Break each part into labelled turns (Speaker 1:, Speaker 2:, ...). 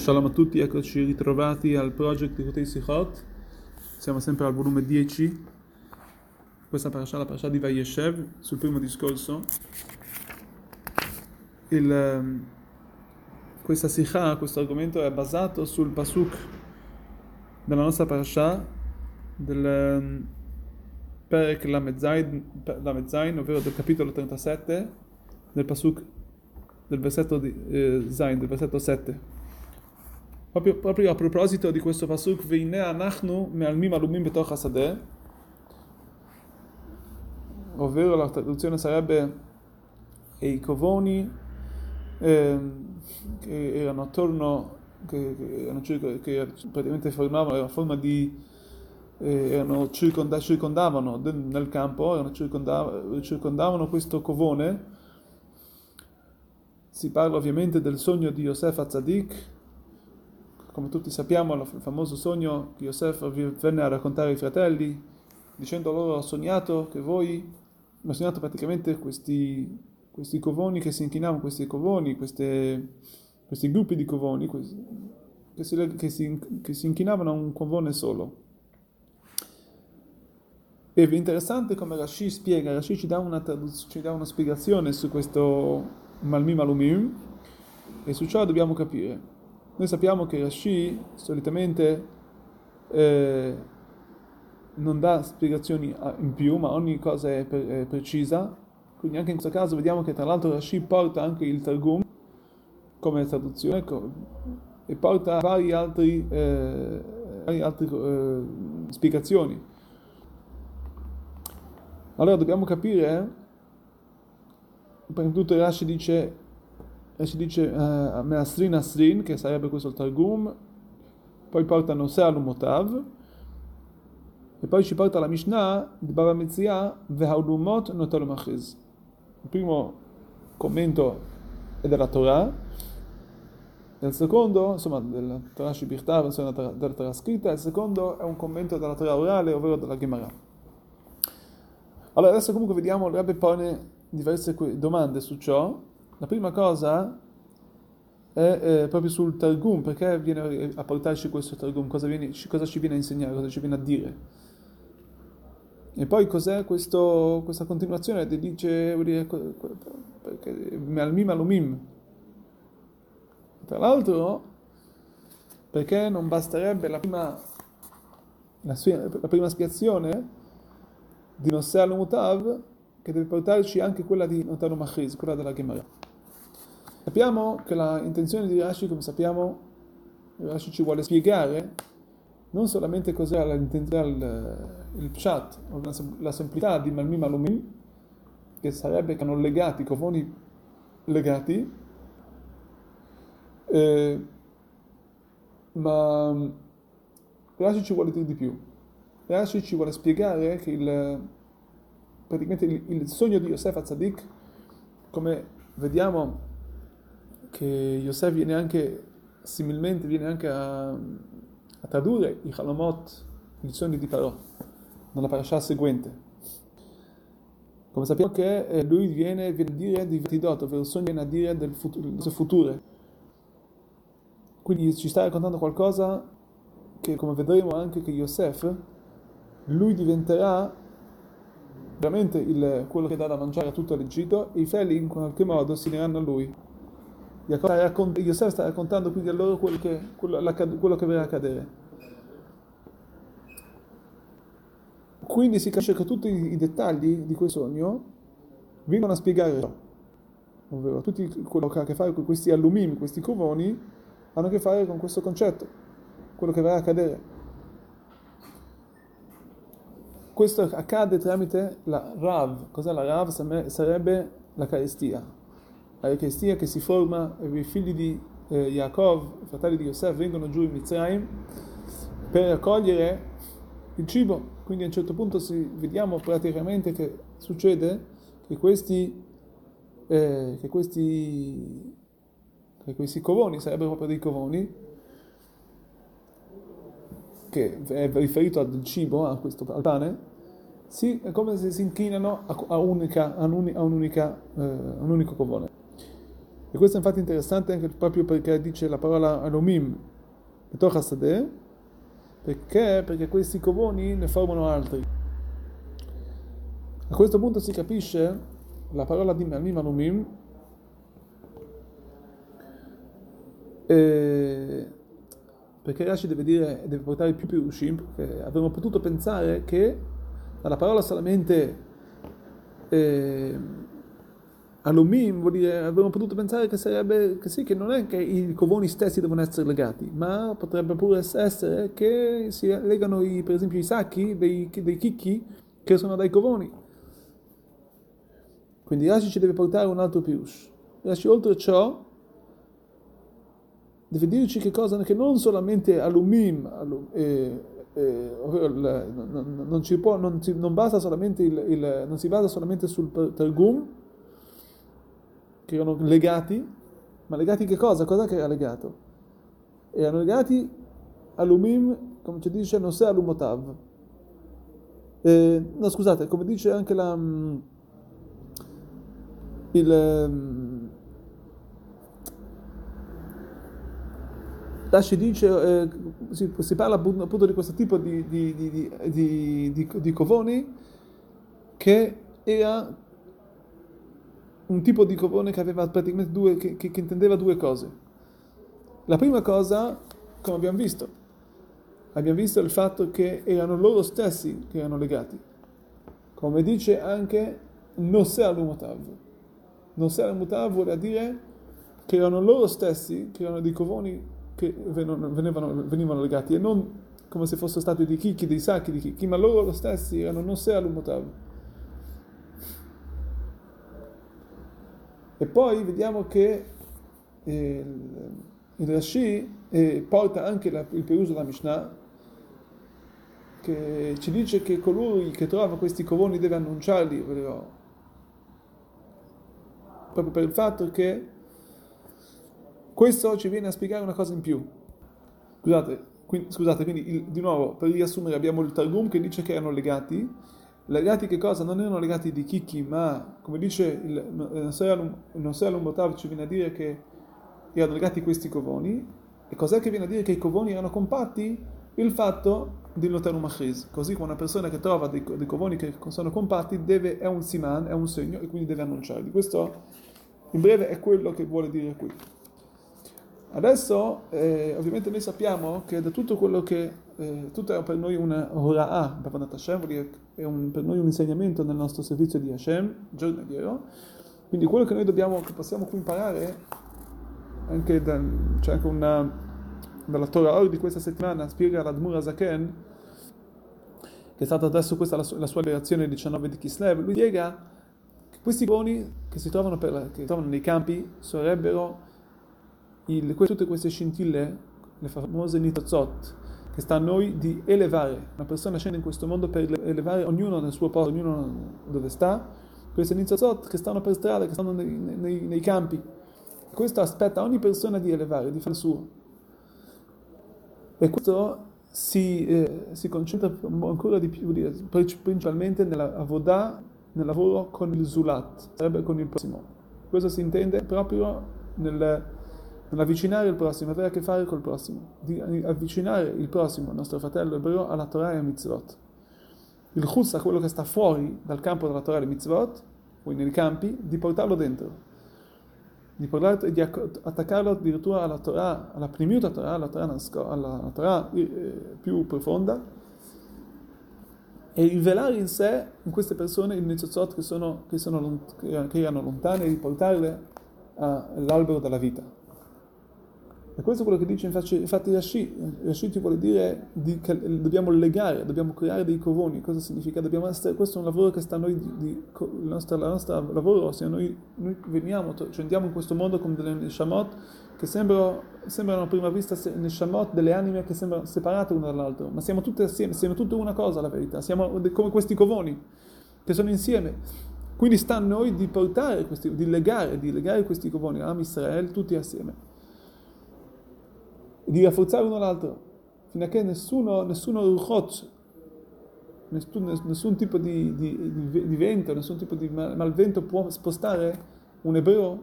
Speaker 1: Shalom a tutti, eccoci ritrovati al project di Kotei Sichot. Siamo sempre al volume 10. Questa parasha, la parasha di Vayeshev, sul primo discorso. Il, ehm, questa sikha, questo argomento è basato sul pasuk della nostra parasha del ehm, Perek Lamed ovvero del capitolo 37 del pasuk del versetto di, eh, Zain, del versetto 7. Proprio, proprio, a proposito di questo pasuk, Veine anachnu me'almim alumim betoch hasadeh, ovvero la traduzione sarebbe e i covoni eh, che erano attorno, che, che, erano che praticamente formavano la forma di eh, erano circonda, circondavano nel campo, erano circondavano, circondavano questo covone. Si parla ovviamente del sogno di Yosef Azadik, come tutti sappiamo, il famoso sogno che Yosef venne a raccontare ai fratelli, dicendo loro ho sognato che voi, ho sognato praticamente questi, questi covoni che si inchinavano, questi covoni, queste, questi gruppi di covoni che, si, che, si, che si inchinavano a un covone solo. E interessante come Rashi spiega, Rashi ci dà una, ci dà una spiegazione su questo Malmi Malumim e su ciò dobbiamo capire. Noi sappiamo che Rashi solitamente eh, non dà spiegazioni in più, ma ogni cosa è, per, è, precisa. Quindi anche in questo caso vediamo che tra l'altro Rashi porta anche il Targum come traduzione e porta vari altri, eh, vari altri eh, spiegazioni. Allora dobbiamo capire, prima di tutto Rashi dice e si dice uh, Measrin Asrin, che sarebbe questo il Targum, poi portano Sealum Motav, e poi ci porta la Mishnah di Baba Metzia Vehaulumot Notalum Achiz. Il primo commento è della Torah, il secondo, insomma, della Torah Shibirtav, insomma, della Torah scritta, il secondo è un commento della Torah orale, ovvero della Gemara. Allora, adesso comunque vediamo, il Rebbe pone diverse domande su ciò, la prima cosa è eh, proprio sul Targum, perché viene a portarci questo Targum, cosa, viene, cosa, ci viene a insegnare, cosa ci viene a dire. E poi cos'è questo, questa continuazione di dice, perché al mim alumim. Tra l'altro, perché non basterebbe la prima, la, la prima spiegazione di Nosea al che deve portarci anche quella di Notano Machiz, quella della Gemara. Sappiamo che l'intenzione di Rashi, come sappiamo, Rashi ci vuole spiegare non solamente cos'è il, il pshat, la semplicità di Malmim Alumim, che sarebbe che hanno legati, cofoni legati, eh, ma Rashi ci vuole dire di più. Rashi ci vuole spiegare che il, praticamente il, il sogno di Yosef Azadik, come vediamo che Yosef viene anche, similmente, viene anche a, a tradurre i Halomot, i sogni di Parò, nella parasha seguente. Come sappiamo che eh, lui viene, viene a dire di Vertidot, ovvero il sogno viene a dire del futuro, del futuro. Quindi ci sta raccontando qualcosa che, come vedremo anche che Yosef, lui diventerà veramente il, quello che dà da mangiare a tutto l'Egitto e i feli in qualche modo si uniranno a lui. Yosef sta raccontando quindi a loro quello che, quello, quello che verrà a accadere. Quindi si capisce che tutti i dettagli di quel sogno vengono a spiegare ciò. Ovvero, tutto quello che ha a che fare con questi allumimi, questi covoni, hanno a che fare con questo concetto, quello che verrà a accadere. Questo accade tramite la Rav. Cos'è la Rav? Sarebbe la carestia l'Eucaristia che si forma, i figli di eh, Yaakov, i fratelli di Yosef, vengono giù in Mitzrayim per raccogliere il cibo. Quindi a un certo punto si, vediamo praticamente che succede che questi, eh, che questi, che questi covoni, sarebbero proprio dei covoni, che è riferito al cibo, a questo, al pane, sì, è come se si inchinano a, a, unica, a, un, a, unica, eh, un unico covone. E questo è infatti interessante anche proprio perché dice la parola alumim, betoch hasadeh, perché? Perché questi covoni ne formano altri. A questo punto si capisce la parola di alumim, eh, perché Rashi deve dire, deve portare più pirushim, perché avremmo potuto pensare che dalla parola solamente eh, alumim vuol dire, avremmo potuto pensare che sarebbe che sì, che non è che i covoni stessi devono essere legati, ma potrebbe pure essere che si legano i, per esempio i sacchi dei, dei chicchi che sono dai covoni. Quindi Rashi ci deve portare un altro pirush. Rashi oltre ciò deve dirci che cosa? Che non solamente alumim, alum, eh, eh, non, non, può, non, si, non, basa solamente il, il, non si basa solamente sul Targum, che erano legati, ma legati che cosa? Cosa che era legato? Erano legati alumim, come ci dice, non sei alumotav. Eh, no, scusate, come dice anche la, mm, il, mm, Rashi dice, eh, si, si, parla appunto di questo tipo di, di, di, di, covoni che era un tipo di covone che aveva praticamente due, che, che, che intendeva due cose. La prima cosa, come abbiamo visto, abbiamo visto il fatto che erano loro stessi che erano legati. Come dice anche Nosea al-Mutav. Nosea al-Mutav vuole dire che erano loro stessi, che erano dei covoni che venivano, venivano legati e non come se fossero stati dei chicchi, dei sacchi di chicchi, ma loro stessi erano non se E poi vediamo che eh, il Rashi eh, porta anche la, il peruso della Mishnah che ci dice che colui che trova questi covoni deve annunciarli, però, proprio per il fatto che questo ci viene a spiegare una cosa in più. Scusate, quindi, scusate, quindi il, di nuovo, per riassumere, abbiamo il Targum che dice che erano legati. Legati che cosa? Non erano legati di chicchi, ma come dice il Nosea Lumbotav ci viene a dire che erano legati questi covoni. E cos'è che viene a dire che i covoni erano compatti? Il fatto di Lotarum Achiz. Così come una persona che trova dei, dei covoni che sono compatti deve, è un siman, è un segno e quindi deve annunciarli. Questo in breve è quello che vuole dire qui. Adesso, eh, ovviamente, noi sappiamo che da tutto quello che eh, tutto è per noi una hora'ah, Bavanat Hashem, è un, per noi un insegnamento nel nostro servizio di Hashem, giornaliero. Quindi quello che noi dobbiamo, che possiamo qui imparare, anche da, c'è anche una, dalla Torah Or di questa settimana, spiega l'Admur Zaken, che è stata adesso questa la, la sua lezione 19 di Kislev, lui spiega che questi buoni che si trovano, per, che si trovano nei campi sarebbero il, tutte queste scintille, le famose nitozot, che sta a noi di elevare. Una persona scende in questo mondo per elevare ognuno nel suo posto, ognuno dove sta. Queste nitozot che stanno per strada, che stanno nei, nei, nei campi. Questo aspetta ogni persona di elevare, di fare il suo. E questo si, eh, si concentra ancora di più, principalmente nella avodah, nel lavoro con il zulat, sarebbe con il prossimo. Questo si intende proprio nel nell'avvicinare il prossimo, avere a che fare col prossimo, di avvicinare il prossimo, il nostro fratello ebreo, alla Torah e a mitzvot. Il chus a quello che sta fuori dal campo della Torah e mitzvot, quindi nei campi, di portarlo dentro, di, portarlo, di attaccarlo addirittura alla Torah, alla primiuta Torah, alla Torah, alla Torah eh, più profonda, e rivelare in sé, in queste persone, il nitzot che, sono, che, sono, che erano lontane, e riportarle all'albero della vita. E questo è quello che dice infatti, Rashi. Rashi ti vuole dire di, che dobbiamo legare, dobbiamo creare dei covoni. Cosa significa? Dobbiamo essere, questo è un lavoro che sta a noi, di, di, il, nostro, lavoro, ossia noi, noi veniamo, cioè andiamo in questo mondo come delle neshamot che sembrano, sembrano a prima vista neshamot, delle anime che sembrano separate l'una dall'altra, ma siamo tutte assieme, siamo tutte una cosa la verità, siamo come questi covoni che sono insieme. Quindi sta a noi di portare questi, di legare, di legare questi covoni, a Israele, tutti assieme di rafforzare uno l'altro, fino a che nessuno, nessuno ruchot, nessun, nessun tipo di, di, di, vento, nessun tipo di malvento può spostare un ebreo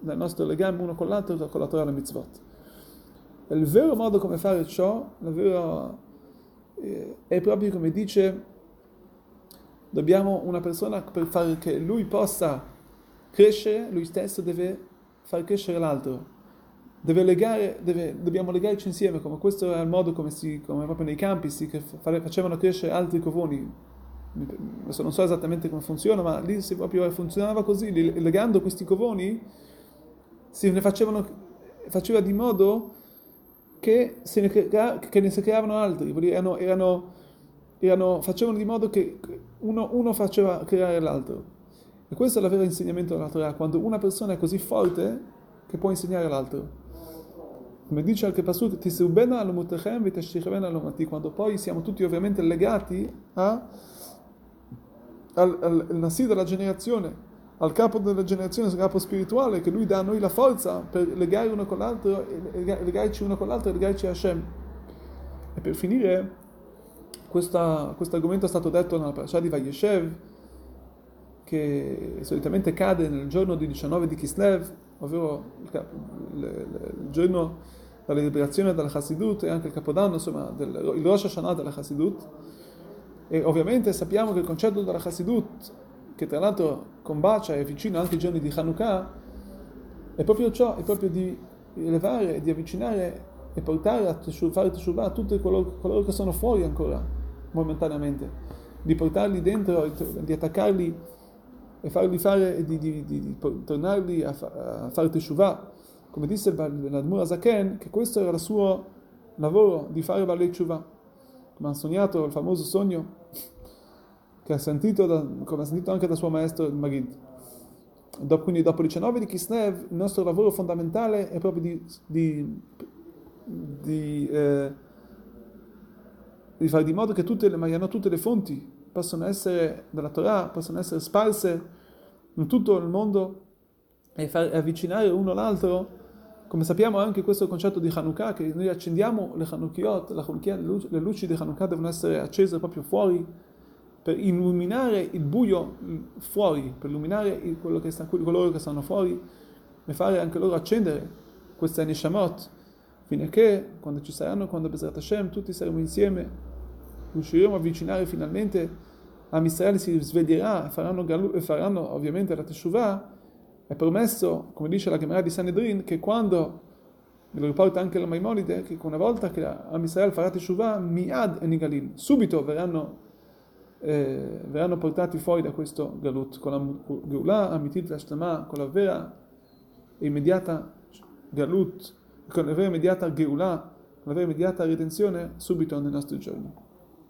Speaker 1: dal nostro legame uno con l'altro con la Torah e la mitzvot. E il vero modo come fare ciò, vero, eh, è proprio come dice, dobbiamo una persona per fare che lui possa crescere, lui stesso deve far crescere l'altro. Deve legare, deve, dobbiamo legarci insieme, come questo era il modo come, si, come proprio nei campi si facevano crescere altri covoni. Adesso non so esattamente come funziona, ma lì si proprio funzionava così, legando questi covoni si ne facevano, faceva di modo che, ne, crea, che ne si creavano altri, erano, erano, erano, facevano di modo che uno, uno faceva creare l'altro. E questo è il vero insegnamento della Torah, quando una persona è così forte che può insegnare l'altro. Come dice anche Pasuk, quando poi siamo tutti ovviamente legati a, al, al, al Nasir della generazione, al capo della generazione, al capo spirituale, che lui dà a noi la forza per legare uno con l'altro, legarci uno con l'altro e legarci a Hashem. E per finire, questo argomento è stato detto nella parasha di Vayeshev, che solitamente cade nel giorno di 19 di Kislev, ovvero il, giorno della liberazione dalla Hasidut e anche il capodanno, insomma, del, il Rosh Hashanah della Hasidut. E ovviamente sappiamo che il concetto della Hasidut, che tra l'altro combacia e è vicino anche ai giorni di Hanukkah, è proprio ciò, è proprio di elevare, di avvicinare e portare a fare teshuvah a tutti coloro, coloro che sono fuori ancora, momentaneamente, di portarli dentro, di attaccarli e farli fare, di, di, di, di tornarli a, a fare teshuvah, come disse l'Admur Azaken, che questo era il suo lavoro di fare Balei Teshuvah, come ha sognato il famoso sogno che ha sentito, da, come ha sentito anche dal suo maestro il Magid. Dopo, quindi dopo il 19 di Kislev, il nostro lavoro fondamentale è proprio di, di, di, eh, di fare di modo che tutte le, tutte le fonti. Possono essere della Torah, possono essere sparse in tutto il mondo e far avvicinare uno all'altro. Come sappiamo anche questo concetto di Hanukkah, che noi accendiamo le Hanukkiot, le luci di Hanukkah devono essere accese proprio fuori per illuminare il buio fuori, per illuminare che sta, coloro che stanno fuori e fare anche loro accendere queste a che quando ci saranno, quando Bezrat Hashem, tutti saremo insieme, riusciremo a avvicinare finalmente Am Israele si sveglierà faranno, faranno ovviamente la Teshuvah, è promesso, come dice la Gemara di Sanedrin, che quando, me lo riporta anche la Maimonide, che una volta che Am Israele farà Teshuvah, miad e nigalin, subito verranno, eh, verranno portati fuori da questo galut, con la Geulah, Amitit Vashtama, con la vera e immediata galut, con la vera e immediata Geulah, con la vera e immediata redenzione subito nei nostri giorni.